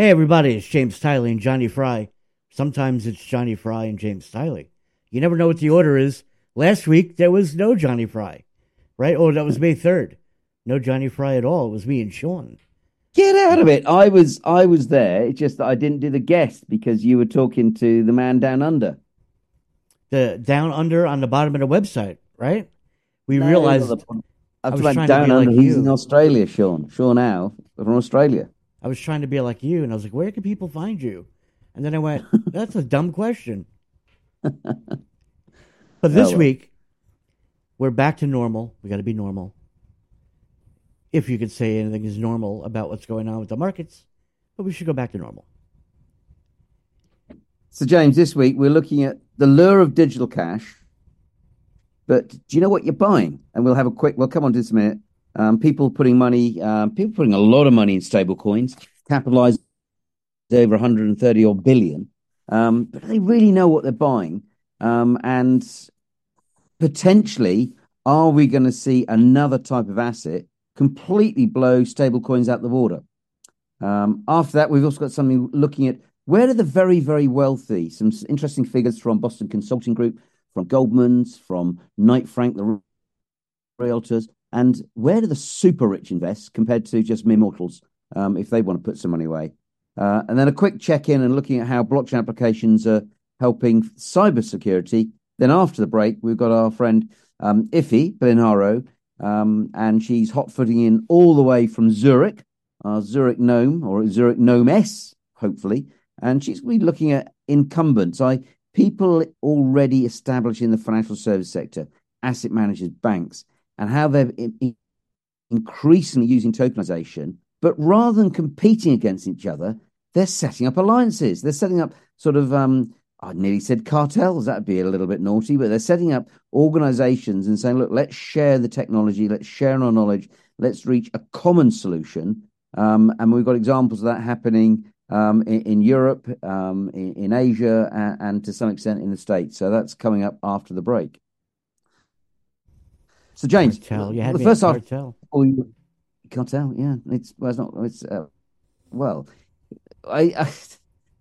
Hey, everybody, it's James Tylee and Jonny Fry. Sometimes it's Jonny Fry and James Tylee. You never know what the order is. Last week, there was no Jonny Fry, right? Oh, that was May 3rd. No Jonny Fry at all. It was me and Sean. Get out of it. I was I was there. It's just that I didn't do the guest because you were talking to the man down under. The down under on the bottom of the website, right? We No, realized not the point. I I was was about to down under. like He's you. in Australia, Sean. Sean Howe from Australia. I was trying to be like you, and I was like, where can people find you? And then I went, that's a dumb question. But this week, we're back to normal. We got to be normal. If you could say anything is normal about what's going on with the markets, but we should go back to normal. So, James, this week we're looking at the lure of digital cash. But do you know what you're buying? And we'll have a quick. We'll come on to this in a minute. Um, people putting money. Um, people putting a lot of money in stable coins, capitalized over 130 or billion. Um, but they really know what they're buying. Um, and potentially, are we going to see another type of asset completely blow stable coins out the water? Um, after that, we've also got something looking at where are the very, very wealthy? Some interesting figures from Boston Consulting Group, from Goldman's, from Knight Frank, the realtors, and where do the super rich invest compared to just mere mortals um, if they want to put some money away? Uh, and then a quick check in and looking at how blockchain applications are helping cybersecurity. Then after the break, we've got our friend um, Efi Pylarinou, um, and she's hot footing in all the way from Zurich, our Zurich Gnome or Zurich Gnome S, hopefully. And she's going to be looking at incumbents, I people already established in the financial service sector, asset managers, banks, and how they're in- in- increasingly using tokenization. But rather than competing against each other, they're setting up alliances. They're setting up sort of um, I nearly said cartels. That'd be a little bit naughty, but they're setting up organizations and saying, look, let's share the technology, let's share our knowledge, let's reach a common solution. Um, and we've got examples of that happening um, in, in Europe, um, in, in Asia, and, and to some extent in the States. So that's coming up after the break. So, James, Cartel. You had the first half, cartel. Oh, you cartel, yeah. It's well, it's not. It's uh, well, I, I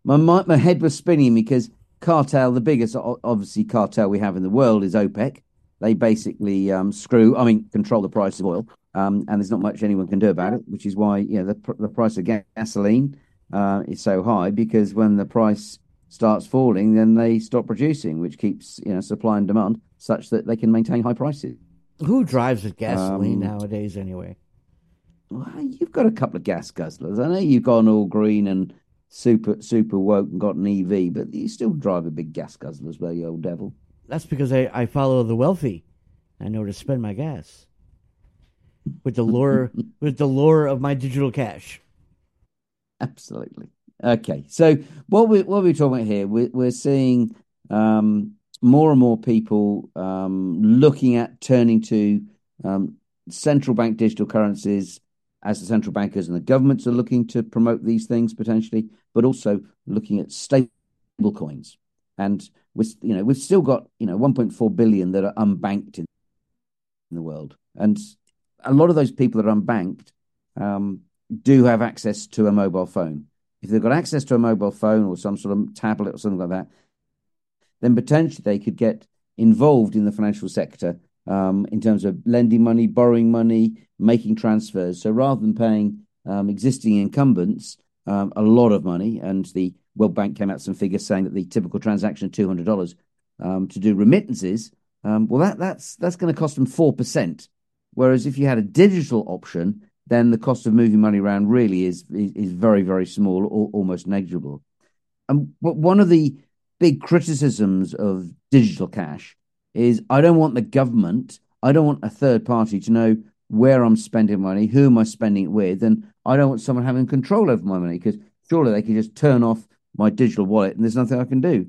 my mi- my head was spinning because cartel, the biggest obviously cartel we have in the world is OPEC. They basically um, screw, I mean, control the price of oil, um, and there's not much anyone can do about it. Which is why you know the the price of gasoline uh, is so high because when the price starts falling, then they stop producing, which keeps you know supply and demand such that they can maintain high prices. Who drives with gasoline Um, nowadays anyway? Well, you've got a couple of gas guzzlers. I know you've gone all green and super super woke and got an EV, but you still drive a big gas guzzler as well, you old devil. That's because I, I follow the wealthy. I know to spend my gas. With the lure with the lure of my digital cash. Absolutely. Okay, so what we what we're talking about here, we're we're seeing um, more and more people um, looking at turning to um, central bank digital currencies as the central bankers and the governments are looking to promote these things potentially, but also looking at stable coins. And we you know we've still got you know 1.4 billion that are unbanked in, in the world, and a lot of those people that are unbanked um, do have access to a mobile phone. If they've got access to a mobile phone or some sort of tablet or something like that, then potentially they could get involved in the financial sector um, in terms of lending money, borrowing money, making transfers. So rather than paying um, existing incumbents um, a lot of money, and the World Bank came out some figures saying that the typical transaction of two hundred dollars um, to do remittances, um, well, that that's that's going to cost them four percent. Whereas if you had a digital option, then the cost of moving money around really is is, is very very small or almost negligible. And one of the big criticisms of digital cash is I don't want the government, I don't want a third party to know where I'm spending money, who am I spending it with, and I don't want someone having control over my money because surely they can just turn off my digital wallet and there's nothing I can do.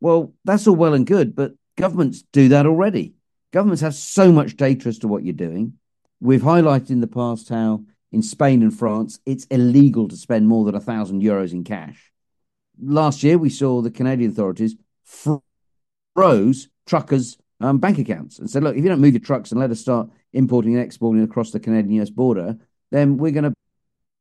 Well, that's all well and good, but governments do that already. Governments have so much data as to what you're doing. We've highlighted in the past how in Spain and France it's illegal to spend more than a thousand euros in cash. Last year, we saw the Canadian authorities froze truckers' um, bank accounts and said, "Look, if you don't move your trucks and let us start importing and exporting across the Canadian-US border, then we're going to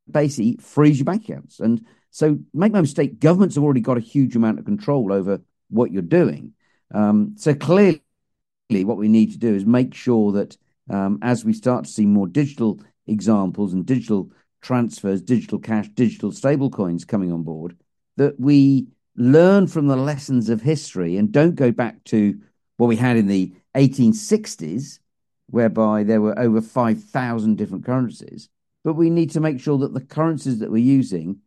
basically freeze your bank accounts." And So make no mistake, governments have already got a huge amount of control over what you're doing. Um, so clearly, what we need to do is make sure that um, as we start to see more digital examples and digital transfers, digital cash, digital stablecoins coming on board, that we learn from the lessons of history and don't go back to what we had in the 1860s, whereby there were over 5,000 different currencies. But we need to make sure that the currencies that we're using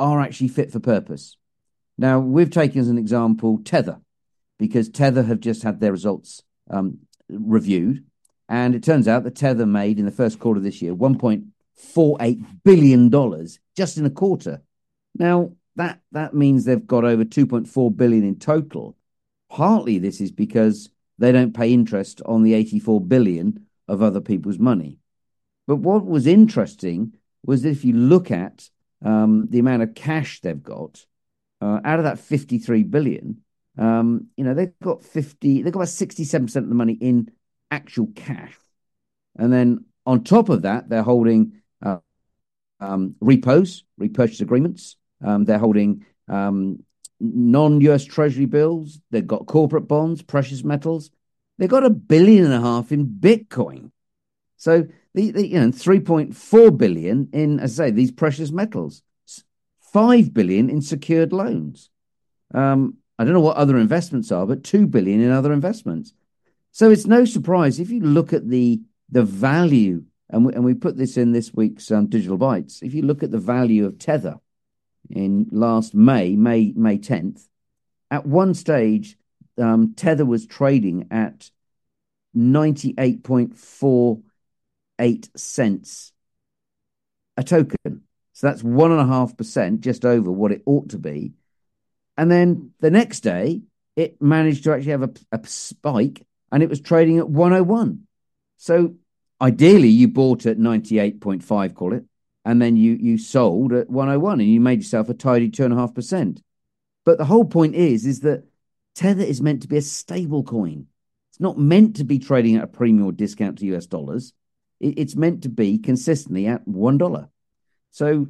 are actually fit for purpose. Now, we've taken as an example Tether, because Tether have just had their results um, reviewed. And it turns out that Tether made in the first quarter of this year $1.48 billion just in a quarter. Now, that, that means they've got over 2.4 billion in total. Partly this is because they don't pay interest on the 84 billion of other people's money. But what was interesting was that if you look at um, the amount of cash they've got, uh, out of that 53 billion, um, you know, they've got 50, they've got about 67% of the money in actual cash. And then on top of that, they're holding uh, um, repos, repurchase agreements. Um, they're holding um, non US Treasury bills. They've got corporate bonds, precious metals. They've got a billion and a half in Bitcoin. So the, the you know 3.4 billion in as I say these precious metals, five billion in secured loans. Um, I don't know what other investments are, but two billion in other investments. So it's no surprise if you look at the the value, and we, and we put this in this week's um, Digital Bytes. If you look at the value of Tether in last May, May May tenth, at one stage, um, Tether was trading at ninety eight point four eight cents a token. So that's one and a half percent, just over what it ought to be. And then the next day, it managed to actually have a, a spike and it was trading at 101. So ideally, you bought at 98.5, call it, and then you, you sold at 101 and you made yourself a tidy 2.5%. But the whole point is, is that Tether is meant to be a stable coin. It's not meant to be trading at a premium or discount to US dollars. It's meant to be consistently at $1. So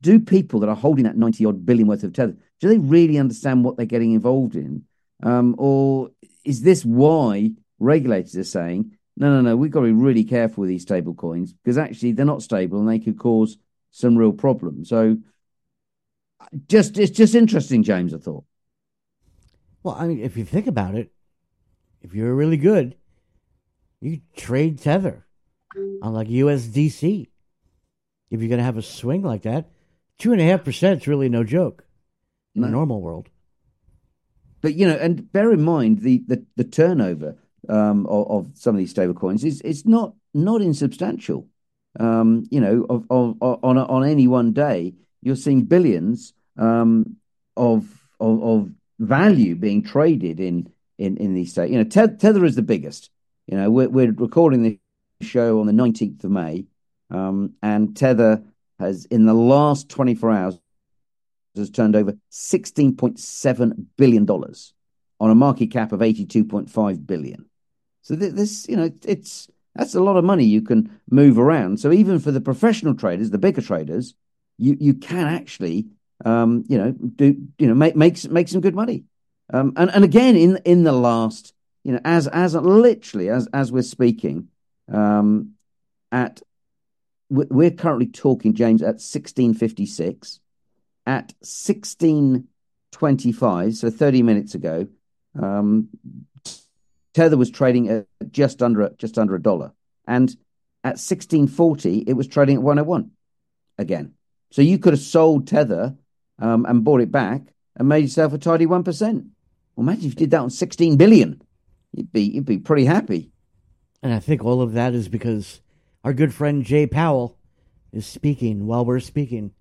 do people that are holding that 90 odd billion worth of tether, do they really understand what they're getting involved in? Um, or is this why regulators are saying, no, no, no, we've got to be really careful with these stable coins because actually they're not stable and they could cause some real problems. So just it's just interesting, James, I thought. Well, I mean, if you think about it, if you're really good, you trade Tether on like USDC. If you're going to have a swing like that, two and a half percent is really no joke in no. the normal world. But you know, and bear in mind the the, the turnover um, of, of, some of these stable coins is is not not insubstantial. Um, you know, of, of, of, on on any one day, you're seeing billions um, of, of, of value being traded in in in these states. You know, Tether is the biggest. You know, we're we're recording the show on the 19th of May, um, and Tether has in the last 24 hours has turned over 16.7 billion dollars on a market cap of 82.5 billion. So this, you know, it's that's a lot of money you can move around. So even for the professional traders, the bigger traders, you you can actually, um, you know, do you know make make make some good money. Um, and and again in in the last, you know, as as literally as as we're speaking, um, at we're currently talking, James, at 1656. At 1625, so 30 minutes ago, um, Tether was trading at just under just under a dollar, and at 1640, it was trading at 101 again. So you could have sold Tether um, and bought it back and made yourself a tidy one percent. Well, imagine if you did that on 16 billion, you'd be you'd be pretty happy. And I think all of that is because our good friend Jay Powell is speaking while we're speaking.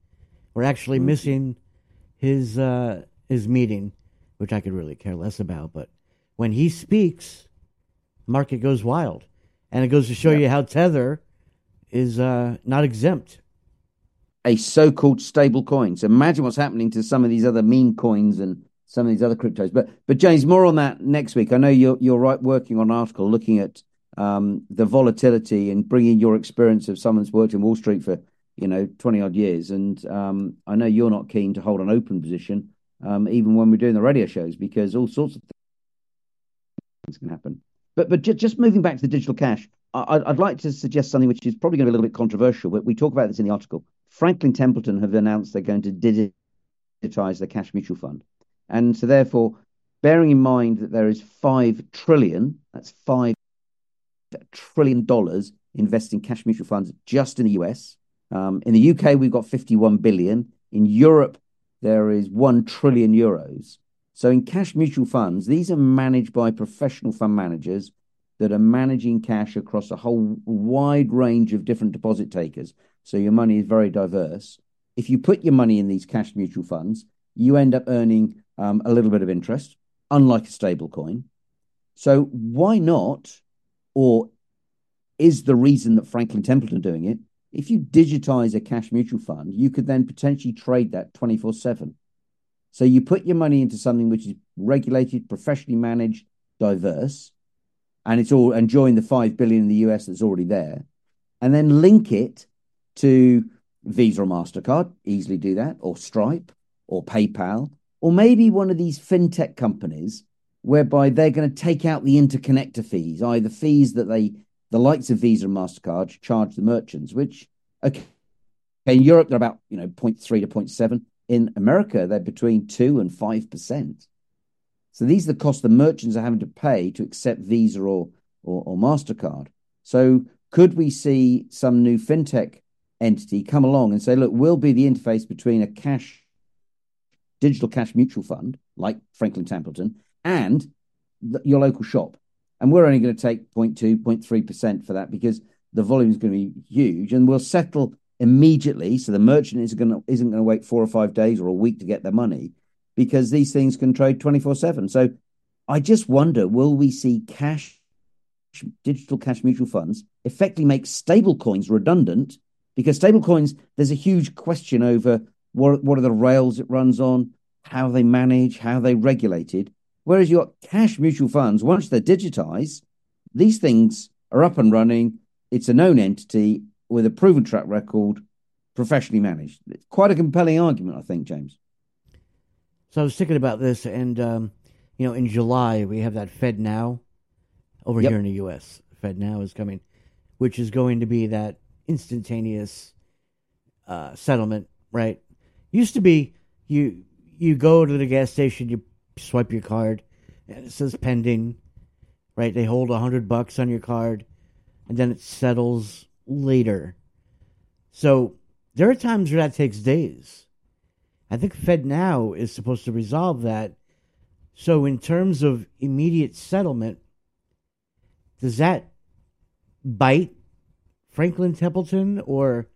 We're actually mm-hmm. missing his uh, his meeting, which I could really care less about. But when he speaks, market goes wild, and it goes to show yep. you how Tether is uh, not exempt. A so-called stable coin. So imagine what's happening to some of these other meme coins and some of these other cryptos. But but James, more on that next week. I know you're you're right working on an article looking at um, the volatility and bringing your experience of someone's worked in Wall Street for you know, 20 odd years. And um, I know you're not keen to hold an open position, um, even when we're doing the radio shows, because all sorts of things can happen. But but just moving back to the digital cash, I, would like to suggest something which is probably going to be a little bit controversial, but we talk about this in the article. Franklin Templeton have announced they're going to digitize the cash mutual fund. And so, therefore, bearing in mind that there is five trillion, that's five trillion dollars invested in cash mutual funds just in the US. Um, in the UK, we've got 51 billion. In Europe, there is 1 trillion euros. So in cash mutual funds, these are managed by professional fund managers that are managing cash across a whole wide range of different deposit takers. So your money is very diverse. If you put your money in these cash mutual funds, you end up earning um, a little bit of interest, unlike a stable coin. So why not, or is the reason that Franklin Templeton doing it? If you digitize a cash mutual fund, you could then potentially trade that 24 7. So you put your money into something which is regulated, professionally managed, diverse, and it's all enjoying the five billion in the US that's already there, and then link it to Visa or Mastercard, easily do that, or Stripe, or PayPal, or maybe one of these fintech companies whereby they're going to take out the interconnector fees, either fees that they, the likes of Visa and Mastercard, charge the merchants, which okay, in Europe they're about you know 0.3 to 0.7 in America, they're between 2 and 5%. So these are the costs the merchants are having to pay to accept Visa or, or, or MasterCard. So could we see some new fintech entity come along and say, look, we'll be the interface between a cash, digital cash mutual fund like Franklin Templeton and the, your local shop. And we're only going to take 0.2, 0.3% for that because the volume is going to be huge and we'll settle immediately. So the merchant is going to, isn't going to wait four or five days or a week to get their money because these things can trade 24 7. So I just wonder will we see cash, digital cash mutual funds effectively make stable coins redundant? Because stable coins, there's a huge question over what, what are the rails it runs on, how they manage, how they regulated. Whereas your cash mutual funds, once they're digitized, these things are up and running. It's a known entity with a proven track record, professionally managed. It's quite a compelling argument, I think, James. So I was thinking about this, and um, you know, in July we have that FedNow over yep. here in the U.S. FedNow is coming, which is going to be that instantaneous uh, settlement, right? Used to be you you go to the gas station, you swipe your card, and it says pending, right? They hold a hundred bucks on your card, and then it settles later. So there are times where that takes days. I think FedNow is supposed to resolve that. So, in terms of immediate settlement, does that bite Franklin Templeton or,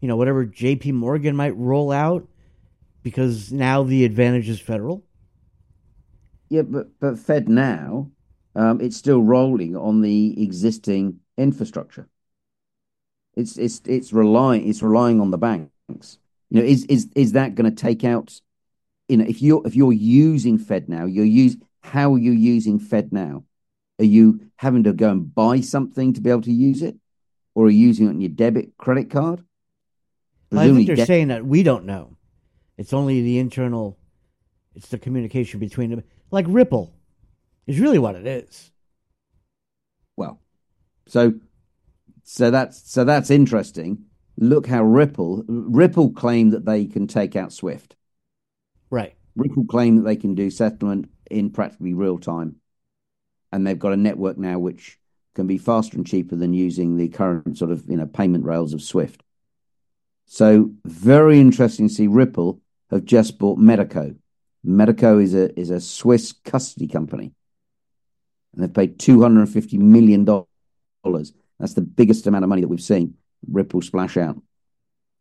you know, whatever JP Morgan might roll out because now the advantage is federal? Yeah, but, but FedNow, um, it's still rolling on the existing infrastructure. It's it's it's relying it's relying on the banks. You know, is is is that going to take out? You know, if you're if you're using FedNow, you're use how are you using FedNow? Are you having to go and buy something to be able to use it, or are you using it on your debit credit card? I think they're de- saying that we don't know. It's only the internal. It's the communication between them, like Ripple, is really what it is. Well, so so that's so that's interesting. Look how Ripple Ripple claim that they can take out Swift. Right. Ripple claim that they can do settlement in practically real time. And they've got a network now which can be faster and cheaper than using the current sort of you know payment rails of Swift. So very interesting to see Ripple have just bought Metaco. Metaco is a is a Swiss custody company. And they've paid two hundred and fifty million dollars that's the biggest amount of money that we've seen Ripple splash out.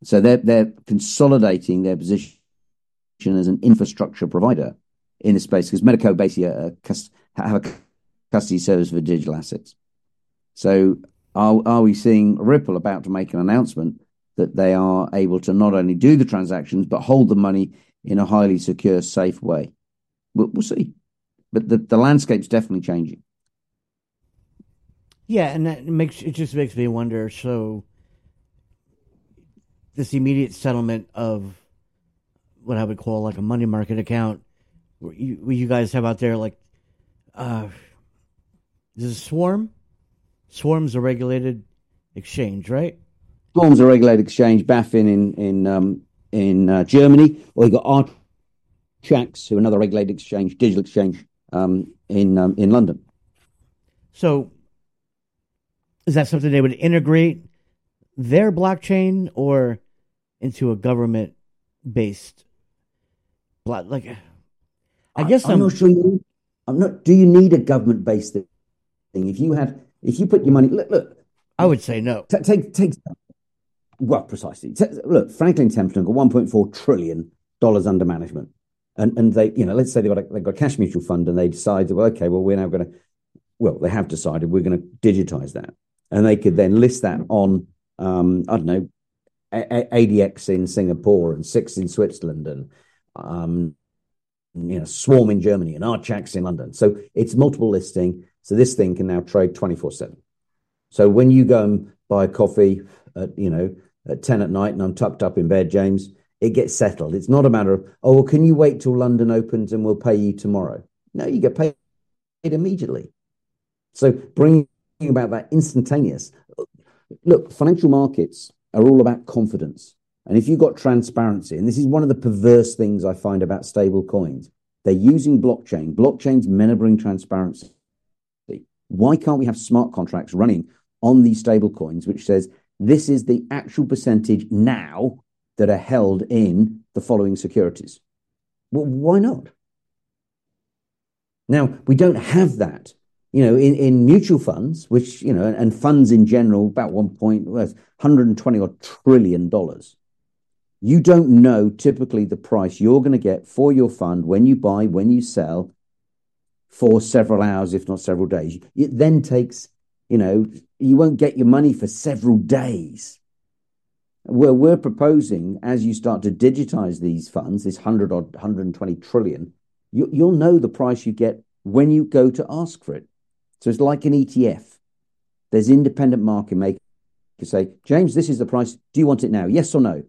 So they're they're consolidating their position as an infrastructure provider in this space because Metaco basically have a custody service for digital assets. So are are we seeing Ripple about to make an announcement that they are able to not only do the transactions but hold the money in a highly secure, safe way? We'll, we'll see, but the the landscape's definitely changing. Yeah, and that makes it just makes me wonder. So, this immediate settlement of what I would call like a money market account. What you, what you guys have out there, like, uh, this is Swarm. Swarm's a regulated exchange, right? Swarm's a regulated exchange. BaFin in in um, in uh, Germany, or you got Archax, who are another regulated exchange, digital exchange um, in um, in London. So, is that something they would integrate their blockchain or into a government based block? Like, I guess I'm, I'm, not sure. You, I'm not. Do you need a government based thing? If you had, if you put your money, look, look. I would say no. T- take take. Well, precisely. T- look, Franklin Templeton got 1.4 trillion dollars under management, and and they, you know, let's say they got a, they got a cash mutual fund, and they decide, well, okay, well, we're now going to, well, they have decided we're going to digitize that, and they could then list that on, um, I don't know, ADDX in Singapore and Six in Switzerland, and um, you know, Swarm in Germany and Archax in London. So it's multiple listing. So this thing can now trade 24 7. So when you go and buy a coffee at, you know, at 10 at night and I'm tucked up in bed, James, it gets settled. It's not a matter of, oh, well, can you wait till London opens and we'll pay you tomorrow? No, you get paid immediately. So bringing about that instantaneous. Look, financial markets are all about confidence. And if you've got transparency, and this is one of the perverse things I find about stable coins, they're using blockchain. Blockchain's meant to bring transparency. Why can't we have smart contracts running on these stable coins, which says this is the actual percentage now that are held in the following securities? Well, why not? Now, we don't have that. You know, in, in mutual funds, which, you know, and funds in general, about one point, well, 120 or trillion dollars you don't know typically the price you're going to get for your fund when you buy, when you sell for several hours, if not several days. It then takes, you know, you won't get your money for several days. Where we're proposing, as you start to digitize these funds, this 100 or 120 trillion, you, you'll know the price you get when you go to ask for it. So it's like an ETF. There's independent market makers say, James, this is the price. Do you want it now? Yes or no?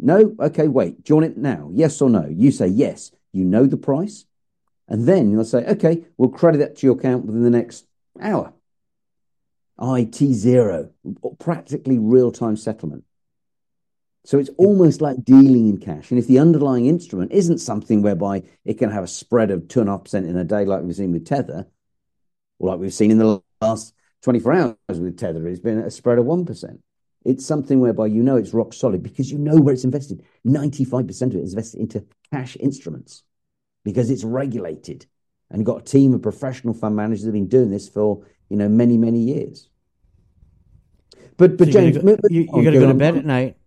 No? Okay, wait. Do you want it now? Yes or no? You say yes. You know the price. And then you'll say, okay, we'll credit that to your account within the next hour. IT zero, practically real time settlement. So it's almost like dealing in cash. And if the underlying instrument isn't something whereby it can have a spread of 2.5% in a day, like we've seen with Tether, like we've seen in the last 24 hours with Tether, it's been a spread of 1%. It's something whereby you know it's rock solid because you know where it's invested. 95% of it is invested into cash instruments because it's regulated. And got a team of professional fund managers that have been doing this for, you know, many, many years. But, but So James, you're gonna go, you, are gonna go to bed at night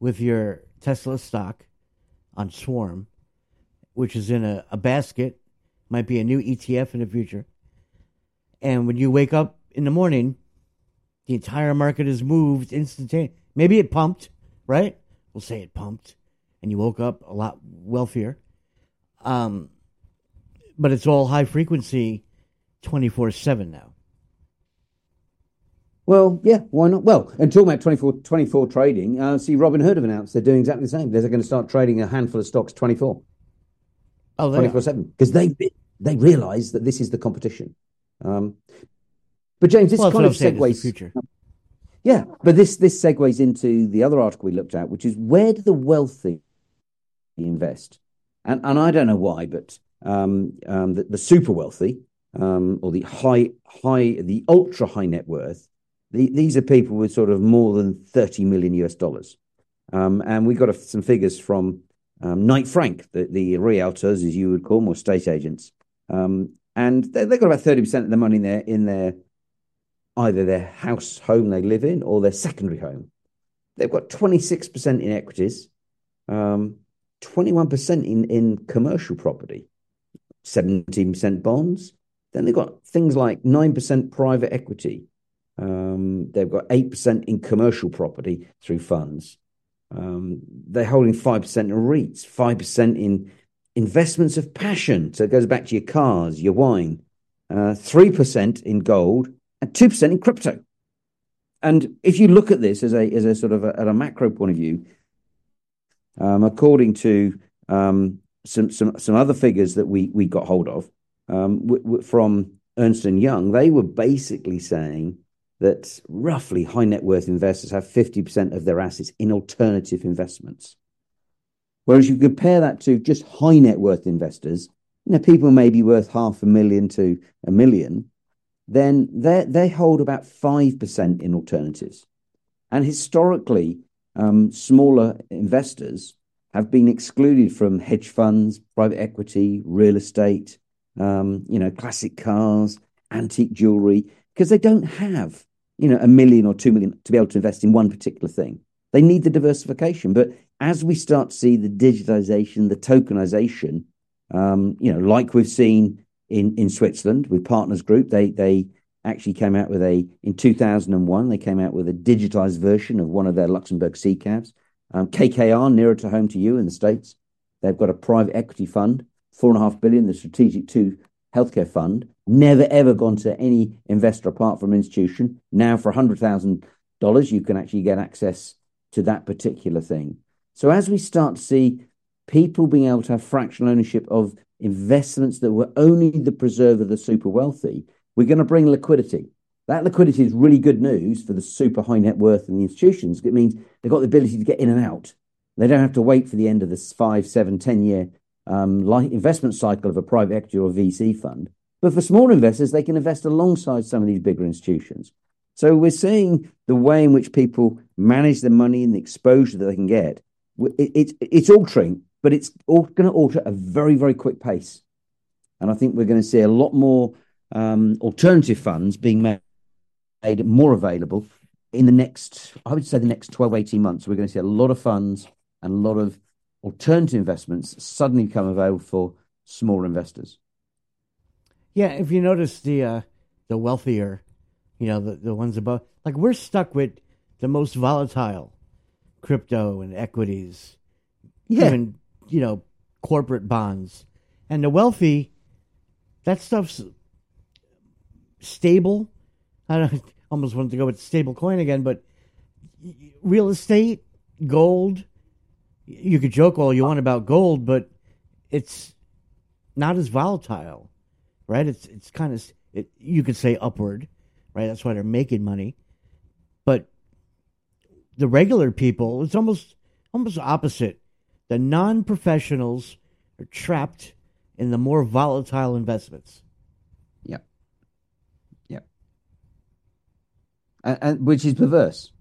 with your Tesla stock on Swarm, which is in a, a basket, might be a new ETF in the future. And when you wake up in the morning, the entire market has moved instantaneously. Maybe it pumped, right? We'll say it pumped, and you woke up a lot wealthier. Um, but it's all high frequency, twenty four seven now. Well, yeah, why not? Well, and talking about 24, 24 trading, uh, see, Robinhood have announced they're doing exactly the same. They're going to start trading a handful of stocks 24. Oh, 24 7. because they, they realize that this is the competition. Um, but James, this Well, kind of I'm saying, it's the segues. future. Yeah, but this this segues into the other article we looked at, which is where do the wealthy invest? And and I don't know why, but um, um, the, the super wealthy um, or the high high the ultra high net worth, the, these are people with sort of more than thirty million US dollars. Um, and we got a, some figures from um, Knight Frank, the, the realtors, as you would call them, or state agents, um, and they, they've got about thirty percent of the money in their in their either their house home they live in or their secondary home. They've got 26% in equities, um, 21% in, in commercial property, 17% bonds. Then they've got things like 9% private equity. Um, they've got 8% in commercial property through funds. Um, they're holding 5% in REITs, 5% in investments of passion. So it goes back to your cars, your wine, uh, 3% in gold, and 2% in crypto. and if you look at this as a as a sort of a, at a macro point of view, um, according to um, some some some other figures that we we got hold of um, w- w- from Ernst Young, they were basically saying that roughly high net worth investors have fifty percent of their assets in alternative investments. Whereas you compare that to just high net worth investors, you know, people may be worth half a million to a million, then they hold about five percent in alternatives, and historically, um, smaller investors have been excluded from hedge funds, private equity, real estate, um, you know, classic cars, antique jewelry, because they don't have, you know, a million or two million to be able to invest in one particular thing. They need the diversification. But as we start to see the digitization, the tokenization, um, you know, like we've seen in, in Switzerland with Partners Group, they they actually came out with a in 2001 they came out with a digitized version of one of their Luxembourg SICAVs. Um, KKR, nearer to home to you in the States, they've got a private equity fund, four and a half billion, the Strategic Two Healthcare Fund, never ever gone to any investor apart from institution. Now, for $100,000, you can actually get access to that particular thing. So, as we start to see people being able to have fractional ownership of investments that were only the preserve of the super wealthy, we're going to bring liquidity. That liquidity is really good news for the super high net worth and the institutions. It means they've got the ability to get in and out. They don't have to wait for the end of this five, seven, ten year um, investment cycle of a private equity or VC fund. But for small investors, they can invest alongside some of these bigger institutions. So we're seeing the way in which people manage their money and the exposure that they can get. It, it, it's altering, but it's all going to alter at a very, very quick pace. And I think we're going to see a lot more um, alternative funds being made made more available in the next, I would say, the next 12, 18 months. We're going to see a lot of funds and a lot of alternative investments suddenly become available for smaller investors. Yeah, if you notice the uh, the wealthier, you know, the, the ones above, like we're stuck with the most volatile crypto and equities, yeah. even, you know, corporate bonds. And the wealthy, that stuff's stable I almost wanted to go with stable coin again, but real estate, gold. You could joke all you want about gold, but it's not as volatile, right? It's it's kind of it, you could say upward, right? That's why they're making money. But the regular people, it's almost almost opposite. The non-professionals are trapped in the more volatile investments. Yep. Yep. and, and which is perverse.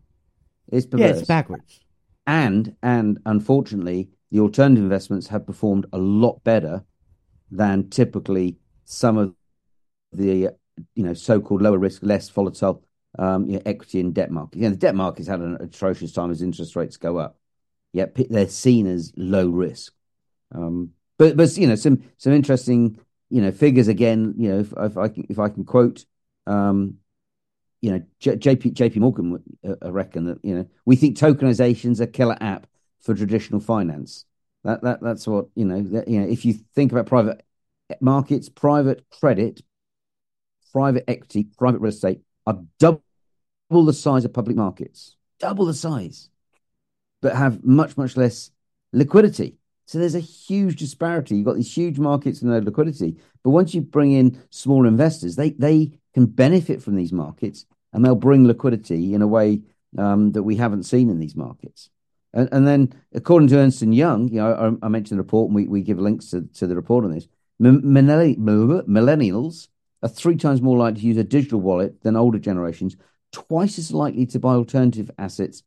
It's perverse. Yeah, it's backwards. And and unfortunately, the alternative investments have performed a lot better than typically some of the you know so-called lower risk, less volatile um, you know, equity and debt market. You know, the debt market's had an atrocious time as interest rates go up. Yet they're seen as low risk. Um, but but you know some some interesting you know figures again. You know if, if I can if I can quote um, you know, J- JP JP Morgan uh, uh, reckon that you know we think tokenization's a killer app for traditional finance. That that that's what you know. That, you know, if you think about private markets, private credit, private equity, private real estate are double the size of public markets, double the size, but have much much less liquidity. So there's a huge disparity. You've got these huge markets and no liquidity. But once you bring in small investors, they they can benefit from these markets and they'll bring liquidity in a way um, that we haven't seen in these markets. And, and, then, according to Ernst and Young, you know, I, I, mentioned the report, and we, we give links to, to the report on this. Millennials are three times more likely to use a digital wallet than older generations, twice as likely to buy alternative assets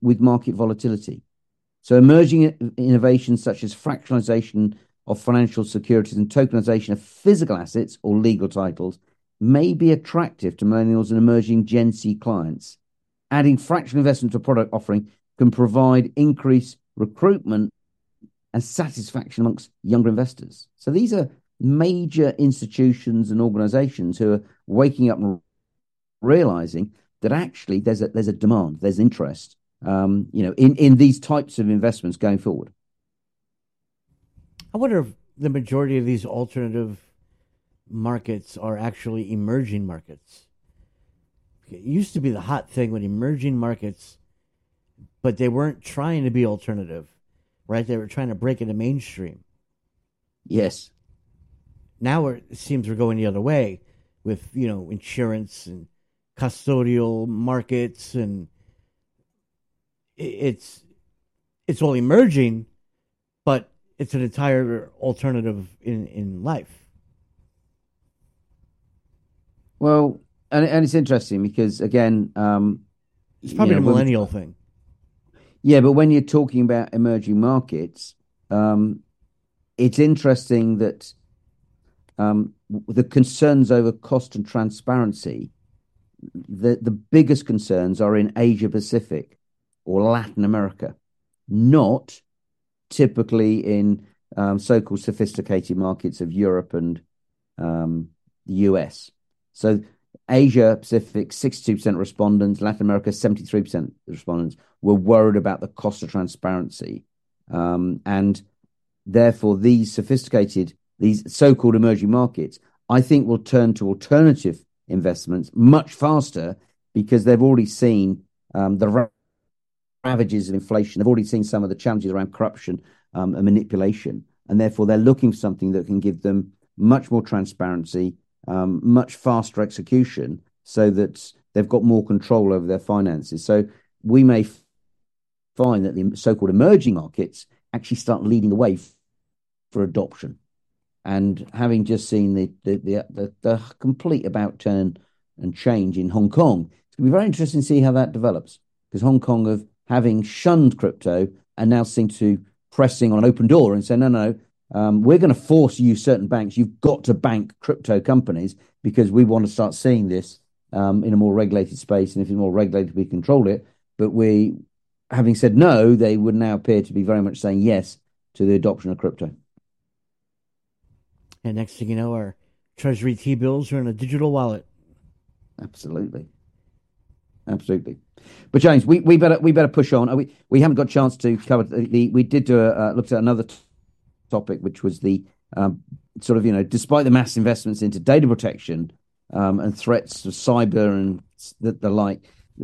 with market volatility. So, emerging innovations such as fractionalization of financial securities and tokenization of physical assets or legal titles may be attractive to millennials and emerging Gen Z clients. Adding fractional investment to product offering can provide increased recruitment and satisfaction amongst younger investors. So these are major institutions and organizations who are waking up and realizing that actually there's a there's a demand, there's interest, um, you know, in, in these types of investments going forward. I wonder if the majority of these alternative markets are actually emerging markets. it used to be the hot thing when emerging markets, but they weren't trying to be alternative, right? They were trying to break into mainstream. Yes. Now it seems we're going the other way with you know insurance and custodial markets and it's it's all emerging, but it's an entire alternative in in life. Well, and and it's interesting because again, um, it's probably you know, a millennial thing. Yeah, but when you're talking about emerging markets, um, it's interesting that um, the concerns over cost and transparency, the the biggest concerns are in Asia Pacific or Latin America, not typically in um, so-called sophisticated markets of Europe and um, the US. So Asia Pacific, 62% respondents, Latin America, 73% respondents were worried about the cost of transparency. Um, and therefore, these sophisticated, these so called emerging markets, I think will turn to alternative investments much faster because they've already seen um, the ravages of inflation. They've already seen some of the challenges around corruption um, and manipulation. And therefore, they're looking for something that can give them much more transparency, um, much faster execution so that they've got more control over their finances. So we may find that the so called emerging markets actually start leading the way for adoption. And having just seen the, the, the, the, the complete about turn and change in Hong Kong, it's going to be very interesting to see how that develops because Hong Kong have having shunned crypto and now seem to pressing on an open door and say, no, no, um, we're going to force you certain banks. You've got to bank crypto companies because we want to start seeing this um, in a more regulated space. And if it's more regulated, we control it. But we, having said no, they would now appear to be very much saying yes to the adoption of crypto. And next thing you know, our Treasury T bills are in a digital wallet. Absolutely. Absolutely. But James, we, we better we better push on. We we haven't got a chance to cover the, the we did do a uh, looked at another t- topic, which was the um, sort of you know, despite the mass investments into data protection um, and threats of cyber and the, the, like,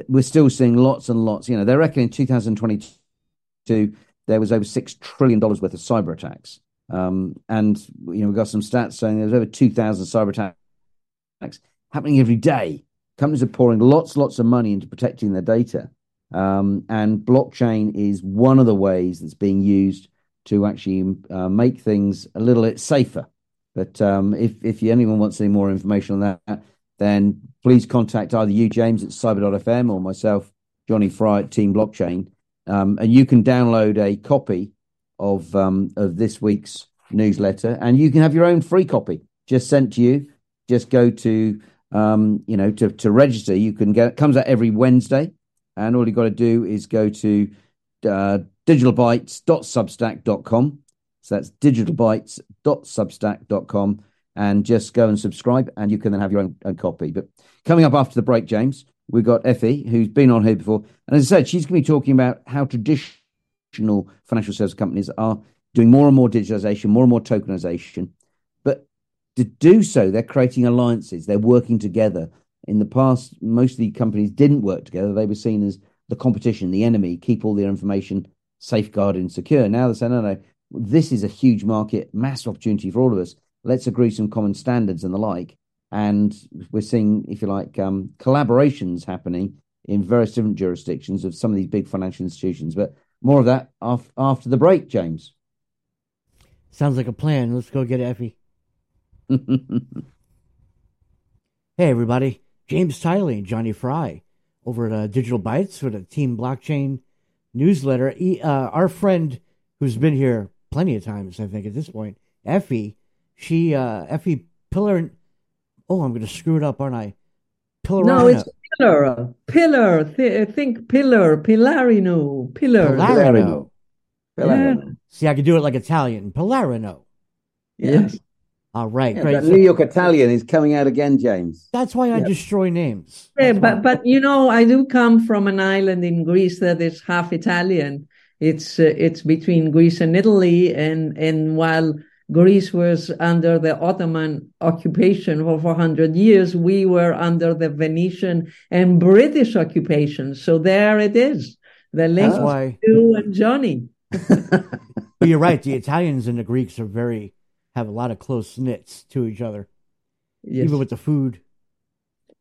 we're still seeing lots and lots. You know, they reckon in 2022 there was over six trillion dollars worth of cyber attacks, um, and you know we've got some stats saying there's over 2,000 cyber attacks happening every day. Companies are pouring lots, lots of money into protecting their data. Um, and blockchain is one of the ways that's being used to actually uh, make things a little bit safer. But um, if if anyone wants any more information on that, then please contact either you, James, at cyber.fm or myself, Jonny Fry at Team Blockchain. Um, and you can download a copy of um, of this week's newsletter, and you can have your own free copy just sent to you. Just go to um, you know to to register. You can get it comes out every Wednesday, and all you got to do is go to uh, digitalbytes.substack.com. So that's digitalbytes.substack.com and just go and subscribe and you can then have your own, own, copy. But coming up after the break, James, we've got Efi, who's been on here before. And as I said, she's going to be talking about how traditional financial service companies are doing more and more digitalization, more and more tokenization. But to do so, they're creating alliances, they're working together. In the past, most of the companies didn't work together. They were seen as the competition, the enemy, keep all their information safeguarded and secure. Now they're saying, no, no, this is a huge market, massive opportunity for all of us. Let's agree some common standards and the like. And we're seeing, if you like, um, collaborations happening in various different jurisdictions of some of these big financial institutions. But more of that af- after the break, James. Sounds like a plan. Let's go get Efi. hey, everybody. James Tylee and Jonny Fry over at uh, Digital Bytes for the Team Blockchain newsletter. He, uh, our friend who's been here plenty of times, I think, at this point, Efi, she, uh, Efi Pillar. Oh, I'm going to screw it up, aren't I? Pillar. No, it's Pillar. Pillar. Th- think Pillar. Pillarino. Pillar. Pillarino. Pillarino. Yeah. See, I can do it like Italian. Pillarino. Yes. All right, yeah, great. New York Italian is coming out again, James. That's why I yep. destroy names. yeah, but but you know, I do come from an island in Greece that is half Italian. It's uh, it's between Greece and Italy, and and while Greece was under the Ottoman occupation for 400 years. We were under the Venetian and British occupation. So there it is. The link why- you and Jonny. But you're right. The Italians and the Greeks are very have a lot of close knits to each other, Yes. even with the food.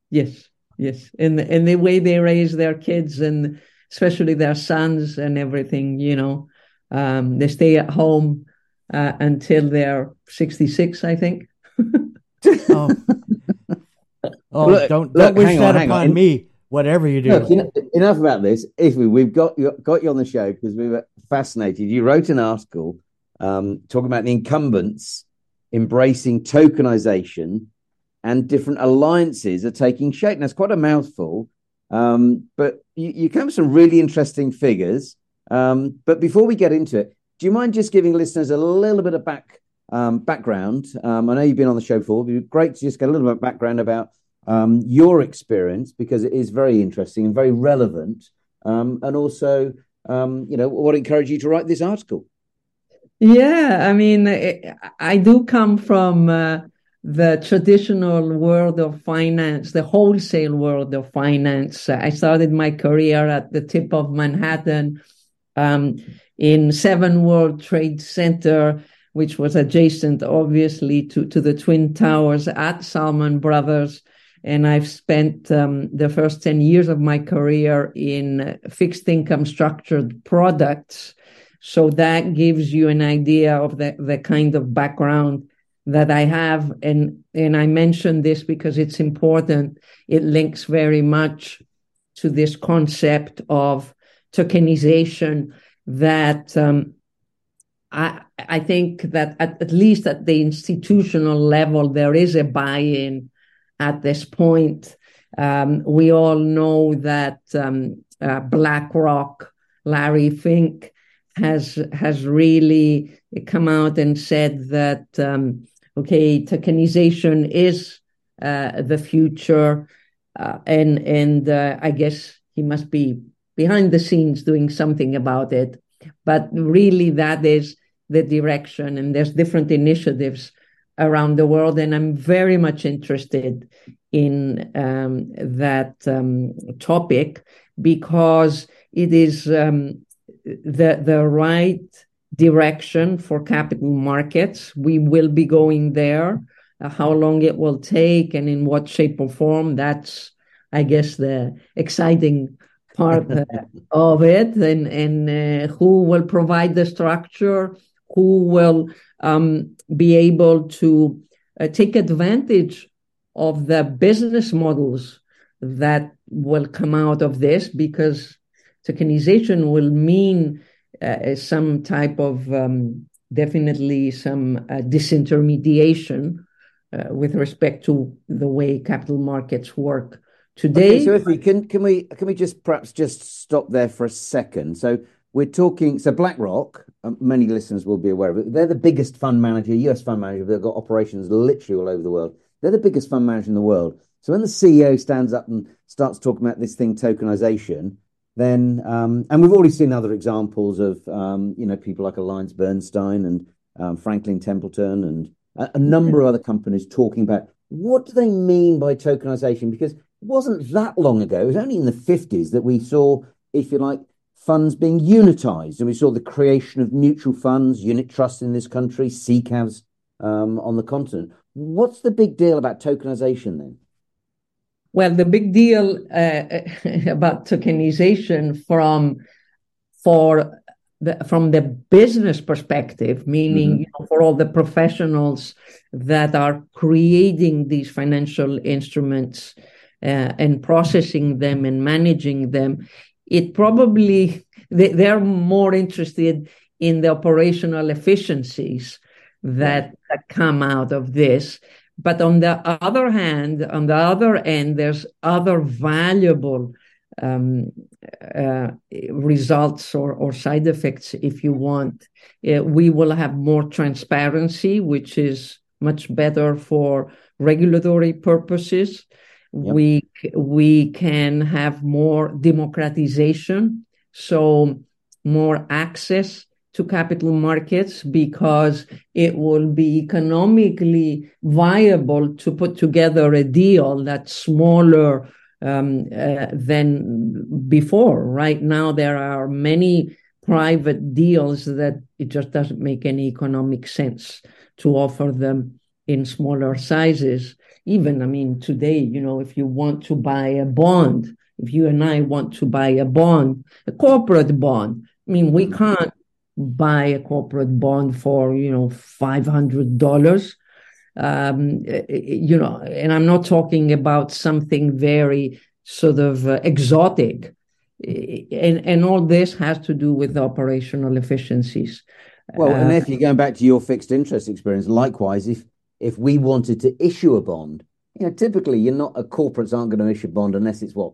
Yes, yes, and and the way they raise their kids and especially their sons and everything, you know, um, they stay at home uh, until they're sixty six, I think. Oh, oh Look, don't look, don't wish hang on, that hang on. upon me. Whatever you do, Look, you know, enough about this. If we, we've got you, got you on the show because we were fascinated. You wrote an article um, talking about the incumbents embracing tokenization and different alliances are taking shape. Now, it's quite a mouthful, um, but you, you come with some really interesting figures. Um, but before we get into it, do you mind just giving listeners a little bit of back um, background? Um, I know you've been on the show before. It'd be great to just get a little bit of background about um, your experience because it is very interesting and very relevant, um, and also, um, you know, what encouraged you to write this article. Yeah, I mean, I, I do come from uh, the traditional world of finance, the wholesale world of finance. I started my career at the tip of Manhattan um, in Seven World Trade Center, which was adjacent, obviously, to, to the Twin Towers at Salomon Brothers. And I've spent um, the first 10 years of my career in fixed income structured products. So that gives you an idea of the, the kind of background that I have. And, and I mention this because it's important. It links very much to this concept of tokenization that um, I, I think that at, at least at the institutional level, there is a buy-in at this point. Um, we all know that um, uh, BlackRock, Larry Fink, has has really come out and said that um, okay, tokenization is uh, the future, uh, and and uh, I guess he must be behind the scenes doing something about it. But really, that is the direction, and there's different initiatives around the world, and I'm very much interested in um, that um, topic because it is um, the the right direction for capital markets. We will be going there. Uh, how long it will take and in what shape or form, that's, I guess, the exciting part of it. And, and uh, who will provide the structure, who will um, be able to uh, take advantage of the business models that will come out of this because tokenization will mean uh, some type of um, definitely some uh, disintermediation uh, with respect to the way capital markets work today. Okay, so if we can, can we can we just perhaps just stop there for a second? So we're talking. So BlackRock, um, many listeners will be aware of it. They're the biggest fund manager, U.S. fund manager. They've got operations literally all over the world. They're the biggest fund manager in the world. So when the CEO stands up and starts talking about this thing, tokenization, then um, and we've already seen other examples of um, you know people like Alliance Bernstein and um, Franklin Templeton and a, a number of other companies talking about what do they mean by tokenization because wasn't that long ago it was only in the 50s that we saw if you like funds being unitized. And we saw the creation of mutual funds unit trusts in this country SICAVs um, on the continent. What's the big deal about tokenization then? Well, the big deal uh, about tokenization from for the, from the business perspective, meaning Mhm. you know, for all the professionals that are creating these financial instruments uh, and processing them and managing them, it probably they, they're more interested in the operational efficiencies that, that come out of this. But on the other hand, on the other end, there's other valuable um, uh, results or, or side effects, if you want. Uh, we will have more transparency, which is much better for regulatory purposes. Yep. We we can have more democratization, so more access to capital markets because it will be economically viable to put together a deal that's smaller um, uh, than before. Right now, there are many private deals that it just doesn't make any economic sense to offer them in smaller sizes. Even, I mean, today, you know, if you want to buy a bond, if you and I want to buy a bond, a corporate bond, I mean, we can't buy a corporate bond for, you know, $500. Um, you know, and I'm not talking about something very sort of uh, exotic. And, and all this has to do with operational efficiencies. Well, and uh, if you're going back to your fixed interest experience, likewise, if if we wanted to issue a bond, you know, typically you're not a corporates aren't going to issue a bond unless it's what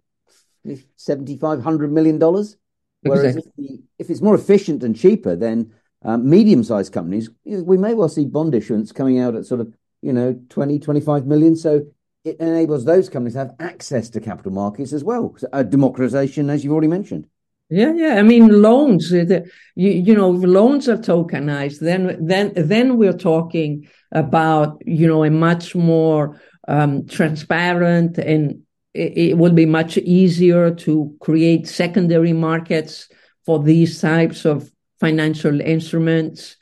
seventy five hundred million dollars. Whereas exactly. if, the, if, it's more efficient and cheaper, then um, medium sized companies, we may well see bond issuance coming out at sort of you know 20, 25 million. So it enables those companies to have access to capital markets as well. A democratization, as you've already mentioned. Yeah, yeah. I mean, loans. you, you know, loans are tokenized, then then then we're talking about you know a much more um, transparent and it, it will be much easier to create secondary markets for these types of financial instruments.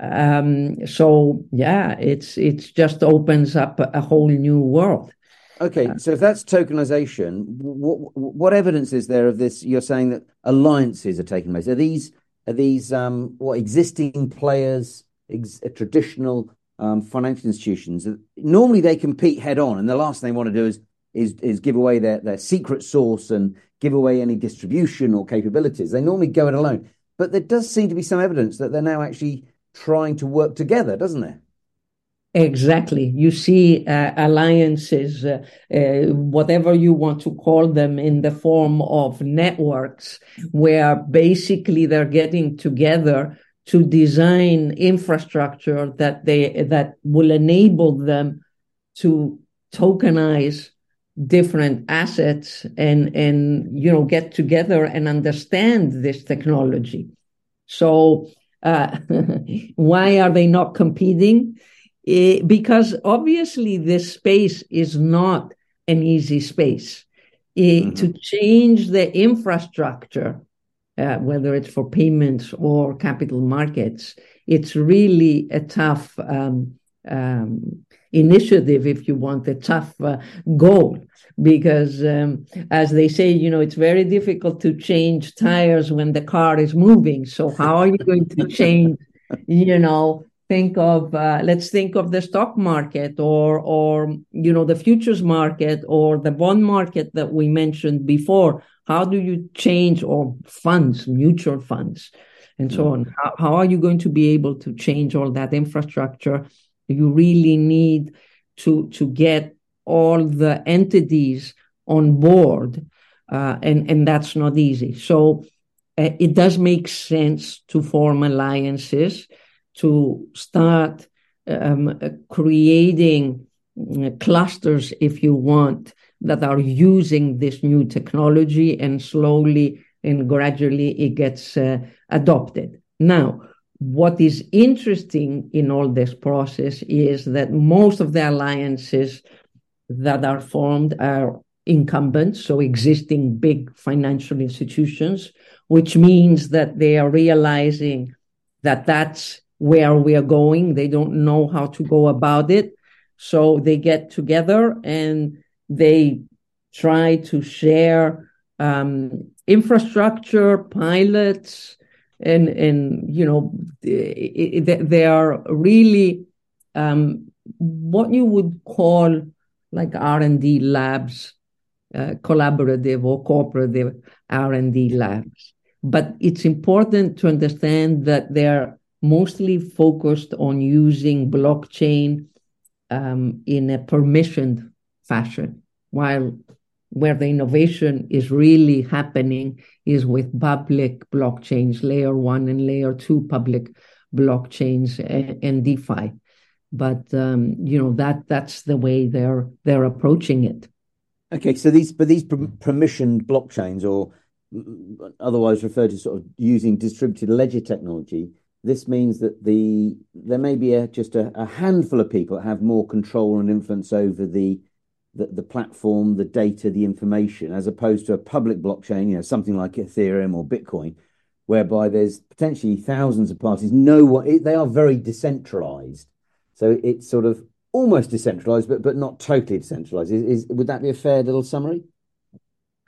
Um, so yeah, it's it's just opens up a whole new world. Okay, so if that's tokenization, what what evidence is there of this? You're saying that alliances are taking place. Are these are these um, what existing players, ex- traditional um, financial institutions? Normally, they compete head on, and the last thing they want to do is is is give away their their secret source and give away any distribution or capabilities. They normally go it alone, but there does seem to be some evidence that they're now actually trying to work together, doesn't there? Exactly. You see uh, alliances, uh, uh, whatever you want to call them, in the form of networks, where basically they're getting together to design infrastructure that they that will enable them to tokenize different assets and and you know get together and understand this technology. So uh, why are they not competing? Eh, because obviously this space is not an easy space. Eh, mm-hmm. To change the infrastructure, uh, whether it's for payments or capital markets, it's really a tough um, um, initiative, if you want, a tough uh, goal. Because, um, as they say, you know, it's very difficult to change tires when the car is moving. So, how are you going to change, you know, think of uh, let's think of the stock market or or you know the futures market or the bond market that we mentioned before. How do you change or funds mutual funds and so on? How, how are you going to be able to change all that infrastructure? You really need to to get all the entities on board? Uh, and and that's not easy. So uh, it does make sense to form alliances to start um, creating uh, clusters, if you want, that are using this new technology and slowly and gradually it gets uh, adopted. Now, what is interesting in all this process is that most of the alliances that are formed are incumbents, so existing big financial institutions, which means that they are realizing that that's where we are going. They don't know how to go about it. So they get together and they try to share um, infrastructure, pilots, and and you know they are really um, what you would call like R and D labs, uh, collaborative or cooperative R and D labs. But it's important to understand that they're mostly focused on using blockchain um, in a permissioned fashion, while where the innovation is really happening is with public blockchains, layer one and layer two public blockchains and, and DeFi. But um, you know that that's the way they're they're approaching it. Okay, so these but these permissioned blockchains, or otherwise referred to sort of using distributed ledger technology, this means that the there may be a, just a, a, handful of people that have more control and influence over the, the, the platform, the data, the information, as opposed to a public blockchain, you know, something like Ethereum or Bitcoin, whereby there's potentially thousands of parties. No one, they are very decentralized, so it's sort of almost decentralized, but but not totally decentralized. Is, is would that be a fair little summary?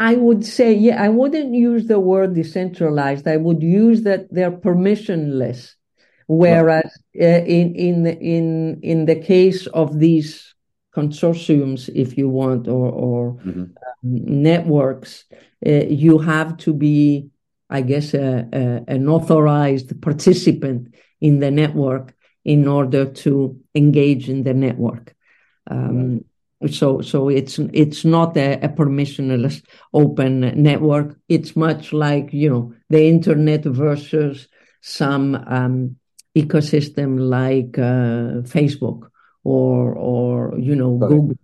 I would say, yeah, I wouldn't use the word decentralized. I would use that they're permissionless. Whereas uh, in in in in the case of these consortiums, if you want, or or mm-hmm. um, networks, uh, you have to be, I guess, a, a, an authorized participant in the network in order to engage in the network. Um, right. So, so it's it's not a, a, permissionless open network. It's much like you know the internet versus some um, ecosystem like uh, Facebook or or you know Google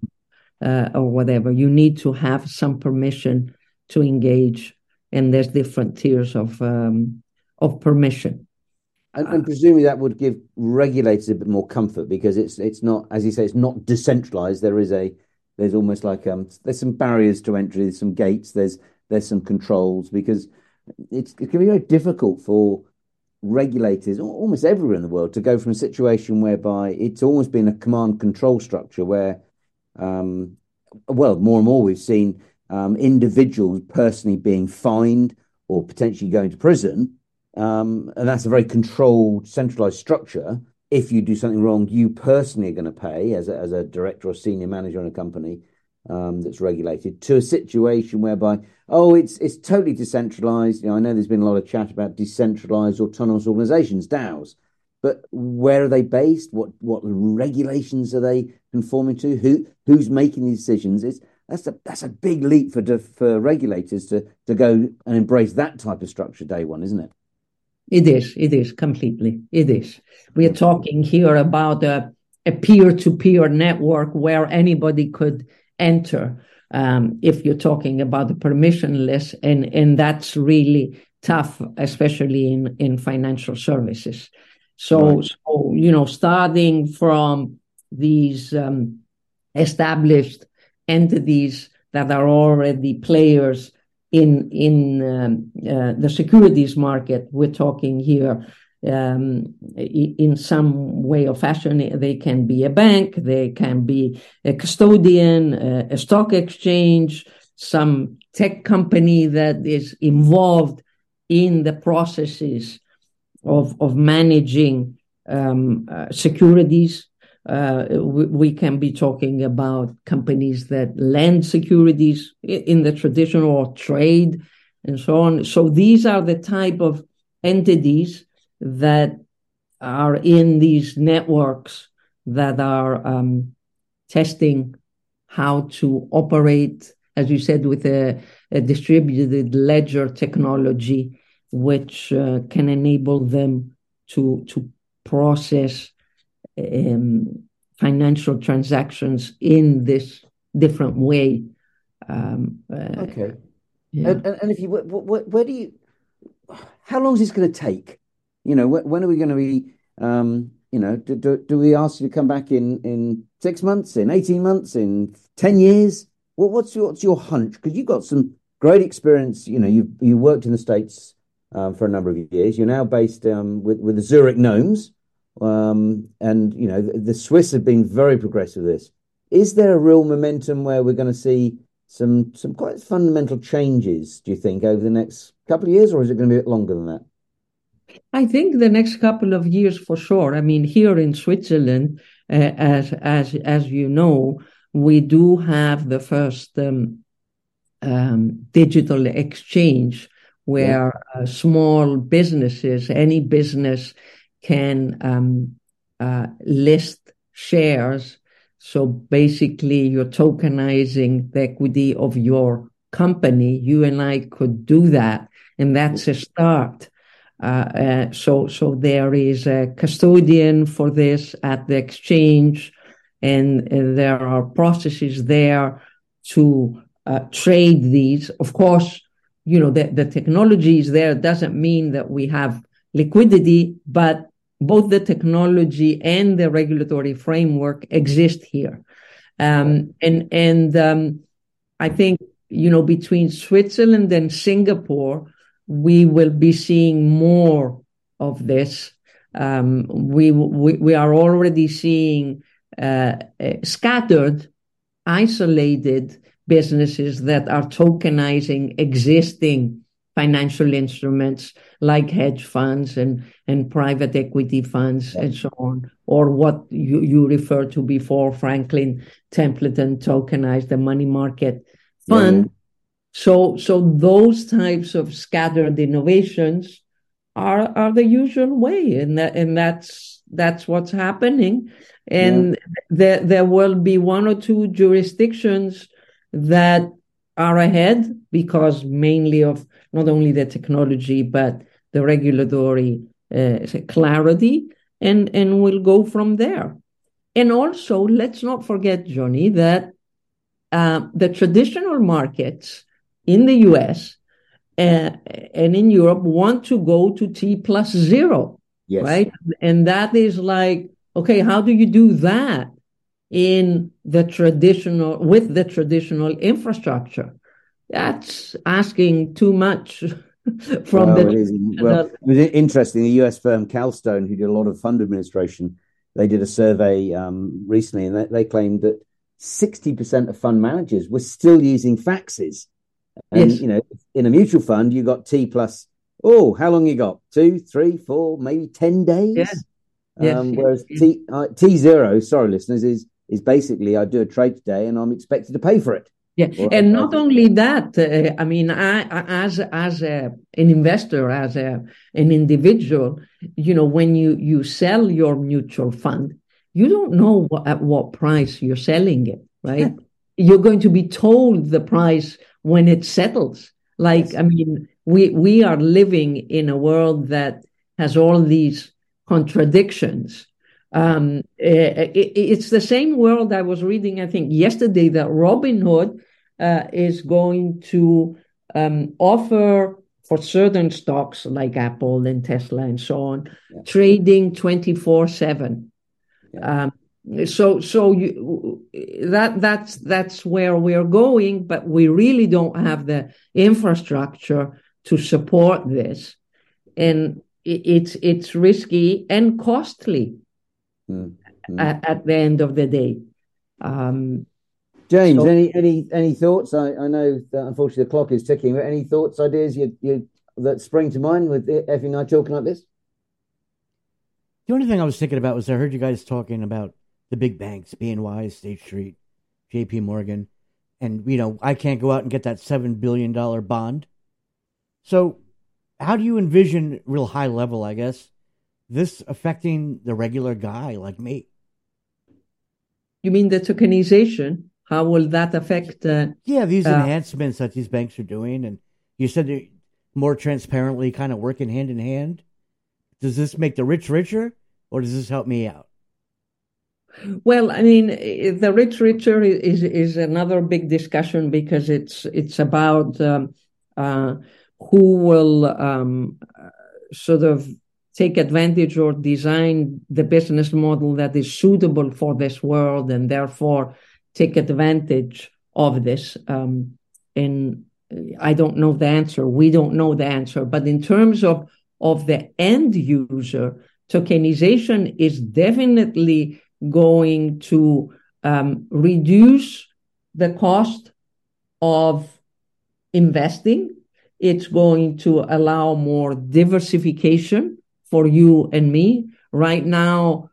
uh, or whatever. You need to have some permission to engage, and there's different tiers of um, of permission. And, and, presumably that would give regulators a bit more comfort because it's it's not, as you say, it's not decentralized. There is a there's almost like um there's some barriers to entry, there's some gates, there's there's some controls because it's it can be very difficult for regulators almost everywhere in the world to go from a situation whereby it's almost been a command control structure where um well more and more we've seen um, individuals personally being fined or potentially going to prison um, and that's a very controlled, centralized structure. If you do something wrong, you personally are going to pay as a, as a director or senior manager in a company um, that's regulated. To a situation whereby, oh, it's it's totally decentralized. You know, I know there's been a lot of chat about decentralized autonomous organizations, DAOs, but where are they based? What what regulations are they conforming to? Who who's making these decisions? It's that's a that's a big leap for for regulators to to go and embrace that type of structure day one, isn't it? It is. It is completely. It is. We are talking here about a, a peer-to-peer network where anybody could enter. Um, if you're talking about the permissionless, and and that's really tough, especially in in financial services. So, right. so you know, starting from these um, established entities that are already players in in um, uh, the securities market. We're talking here um, in some way or fashion. They can be a bank, they can be a custodian, a, a stock exchange, some tech company that is involved in the processes of of managing um, uh, securities uh, we, we, can be talking about companies that lend securities in the traditional trade and so on. So these are the type of entities that are in these networks that are um, testing how to operate, as you said, with a, a distributed ledger technology, which uh, can enable them to to process um, financial transactions in this different way. Um, uh, okay. Yeah. And, and, if you, where, where, do you, how long is this going to take? You know, when are we going to be, um, you know, do, do, do, we ask you to come back in, in six months, in 18 months, in 10 years? What, what's your, what's your hunch? Because you've got some great experience. You know, you you worked in the States um, for a number of years. You're now based um, with, with the Zurich Gnomes. Um, and you know the, the, Swiss have been very progressive with this. Is there a real momentum where we're going to see some some quite fundamental changes? Do you think over the next couple of years, or is it going to be a bit longer than that? I think the next couple of years for sure. I mean, here in Switzerland, uh, as as as you know, we do have the first um, um, digital exchange where uh, small businesses, any business can um, uh, list shares. So basically, you're tokenizing the equity of your company. You and I could do that, and that's a start. Uh, uh, so, so there is a custodian for this at the exchange, and, and there are processes there to uh, trade these. Of course, you know the, the technology is there. It Doesn't mean that we have liquidity, but both the technology and the regulatory framework exist here. Um, and and um, I think you know between Switzerland and Singapore, we will be seeing more of this. Um, we, we we are already seeing uh, uh, scattered, isolated businesses that are tokenizing existing financial instruments like hedge funds and, and private equity funds and so on, or what you, you referred to before, Franklin Templeton tokenized the money market fund. Yeah. So, so those types of scattered innovations are, are the usual way. And that, and that's, that's what's happening. And yeah. there, there will be one or two jurisdictions that are ahead because mainly of not only the technology but the regulatory uh, clarity, and and we'll go from there. And also, let's not forget, Jonny, that uh, the traditional markets in the U.S. Uh, and in Europe want to go to T plus zero, yes. right? And that is like, okay, how do you do that? in the traditional with the traditional infrastructure that's asking too much from well, the it well it was interesting the us firm Calastone who did a lot of fund administration they did a survey um, recently and they, they, claimed that 60% of fund managers were still using faxes and yes. you know in a mutual fund you got t plus oh how long you got two three four maybe 10 days yeah. Yes, um, whereas yes. T uh, T zero, sorry, listeners, is is basically I do a trade today and I'm expected to pay for it. Yeah, and not only that, uh, I mean, I, as as a, an investor, as a an individual, you know, when you you sell your mutual fund, you don't know what, at what price you're selling it, right? you're going to be told the price when it settles. Like, yes. I mean, we we are living in a world that has all these contradictions um, eh, it, it's the same world I was reading, I think, yesterday that Robinhood uh, is going to um, offer for certain stocks like Apple and Tesla and so on, yeah. trading 24 7. Um, so so you, that that's that's where we're going but we really don't have the infrastructure to support this and it's it's risky and costly mm-hmm. at, at, the end of the day. Um, James, so, any any any thoughts? I, I know that unfortunately the clock is ticking, but any thoughts, ideas you, you that spring to mind with Efi and I talking like this? The only thing I was thinking about was I heard you guys talking about the big banks, BNY, State Street, J.P. Morgan, and you know I can't go out and get that seven billion dollar bond. So, how do you envision, real high level, I guess, this affecting the regular guy like me? You mean the tokenization? How will that affect? Uh, yeah, these uh, enhancements that these banks are doing, and you said they're more transparently, kind of working hand in hand. Does this make the rich richer, or does this help me out? Well, I mean, the rich richer is is another big discussion because it's it's about um, uh, who will um, sort of take advantage or design the business model that is suitable for this world and therefore take advantage of this. Um, and I don't know the answer. We don't know the answer. But in terms of, of the end user, tokenization is definitely going to um, reduce the cost of investing. It's going to allow more diversification for you and me. Right now,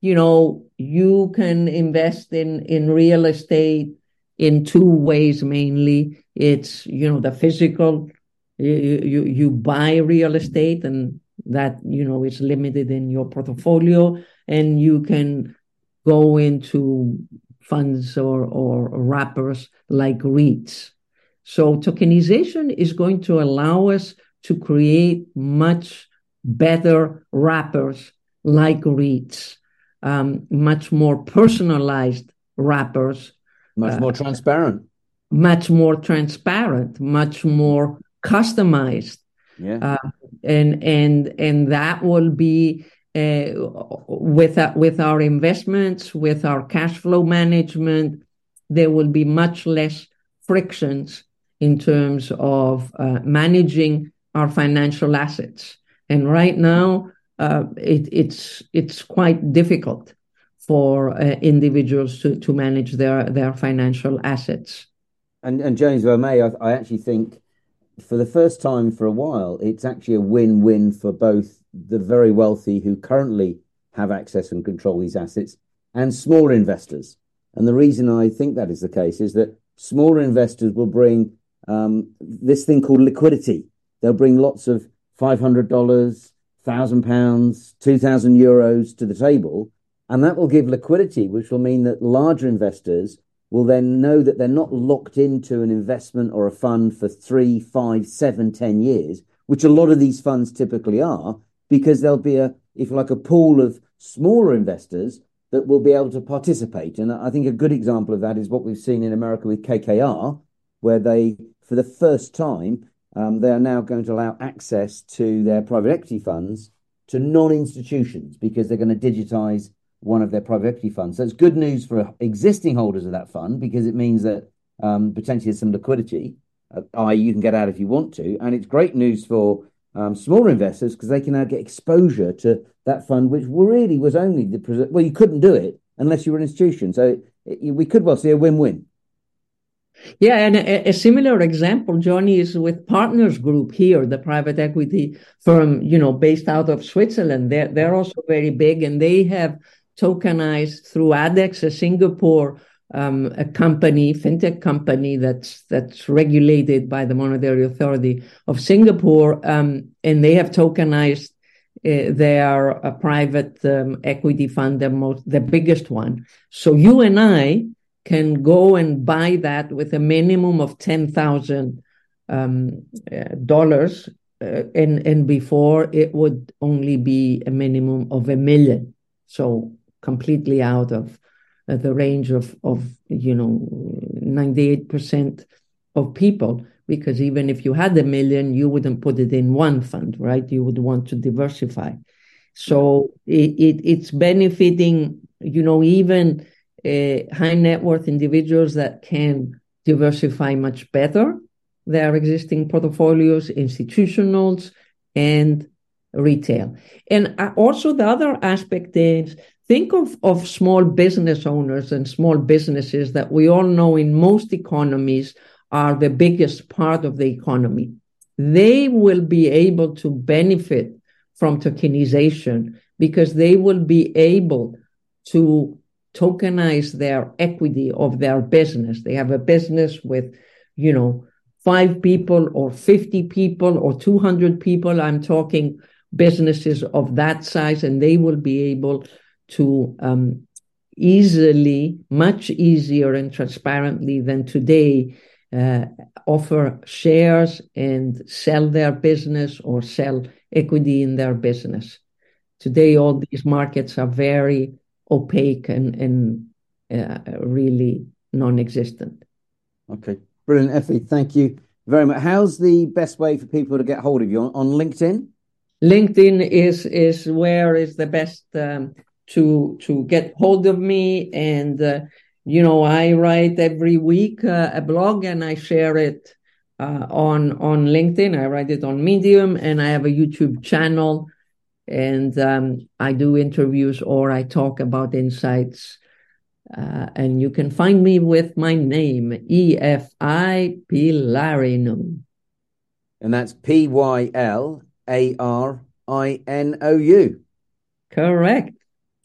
you know, you can invest in, in real estate in two ways mainly. It's, you know, the physical, you, you, you buy real estate and that, you know, is limited in your portfolio and you can go into funds or, or wrappers like REITs. So tokenization is going to allow us to create much better wrappers like REITs, um, much more personalized wrappers. Much more uh, transparent. Much more transparent, much more customized. Yeah. Uh, and and and that will be uh, with uh, with our investments, with our cash flow management, there will be much less frictions in terms of uh, managing our financial assets. And right now, uh, it, it's it's quite difficult for uh, individuals to, to manage their their financial assets. And and James, if I may, I, I actually think for the first time for a while, it's actually a win-win for both the very wealthy who currently have access and control these assets and smaller investors. And the reason I think that is the case is that smaller investors will bring um, this thing called liquidity. They'll bring lots of $500, £1,000, 2,000 euros to the table. And that will give liquidity, which will mean that larger investors will then know that they're not locked into an investment or a fund for three, five, seven, ten years, which a lot of these funds typically are, because there'll be a, if like a pool of smaller investors that will be able to participate. And I think a good example of that is what we've seen in America with KKR, where they, for the first time, they are now going to allow access to their private equity funds to non-institutions because they're going to digitize one of their private equity funds. So it's good news for existing holders of that fund because it means that um, potentially there's some liquidity, uh, i.e., you can get out if you want to, and it's great news for um, smaller investors because they can now get exposure to that fund, which really was only the well, you couldn't do it unless you were an institution. So it, it, we could well see a win-win. Yeah, and a, a, similar example, Jonny, is with Partners Group here, the private equity firm, you know, based out of Switzerland. They're they're also very big, and they have tokenized through ADDX, a Singapore um, a company, fintech company that's that's regulated by the Monetary Authority of Singapore, um, and they have tokenized uh, their uh, private um, equity fund, the most, the biggest one. So you and I can go and buy that with a minimum of ten thousand um, uh, dollars, uh, and and before it would only be a minimum of a million. So completely out of uh, the range of of you know 98% of people because even if you had a million you wouldn't put it in one fund right? You would want to diversify. So it, it it's benefiting you know even uh, high net worth individuals that can diversify much better their existing portfolios institutionals and retail and uh, also the other aspect is Think of, of small business owners and small businesses that we all know in most economies are the biggest part of the economy. They will be able to benefit from tokenization because they will be able to tokenize their equity of their business. They have a business with, you know, five people or 50 people or 200 people. I'm talking businesses of that size, and they will be able to um, easily, much easier and transparently than today, uh, offer shares and sell their business or sell equity in their business. Today, all these markets are very opaque and, and uh, really non existent. Okay, brilliant, Efi. Thank you very much. How's the best way for people to get hold of you on, on LinkedIn? LinkedIn is is where is the best um, to to get hold of me and uh, you know i write every week uh, a blog and i share it uh, on on linkedin i write it on medium and i have a youtube channel and um, i do interviews or i talk about insights uh, and you can find me with my name efi pylarinou and that's p-y-l-a-r-i-n-o-u correct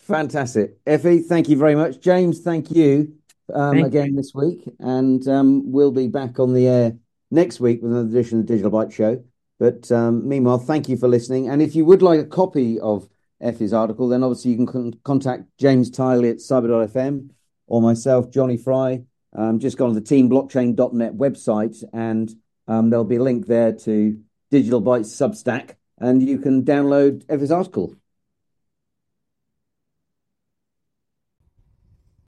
Fantastic. Efi, thank you very much. James, thank you um, thank again you. this week. And um, we'll be back on the air next week with another edition of the Digital Byte Show. But um, meanwhile, thank you for listening. And if you would like a copy of Efi's article, then obviously you can con- contact James Tylee at cyber.fm or myself, Jonny Fry. Um, just go on the teamblockchain.net website and um, there'll be a link there to Digital Bytes Substack and you can download Efi's article.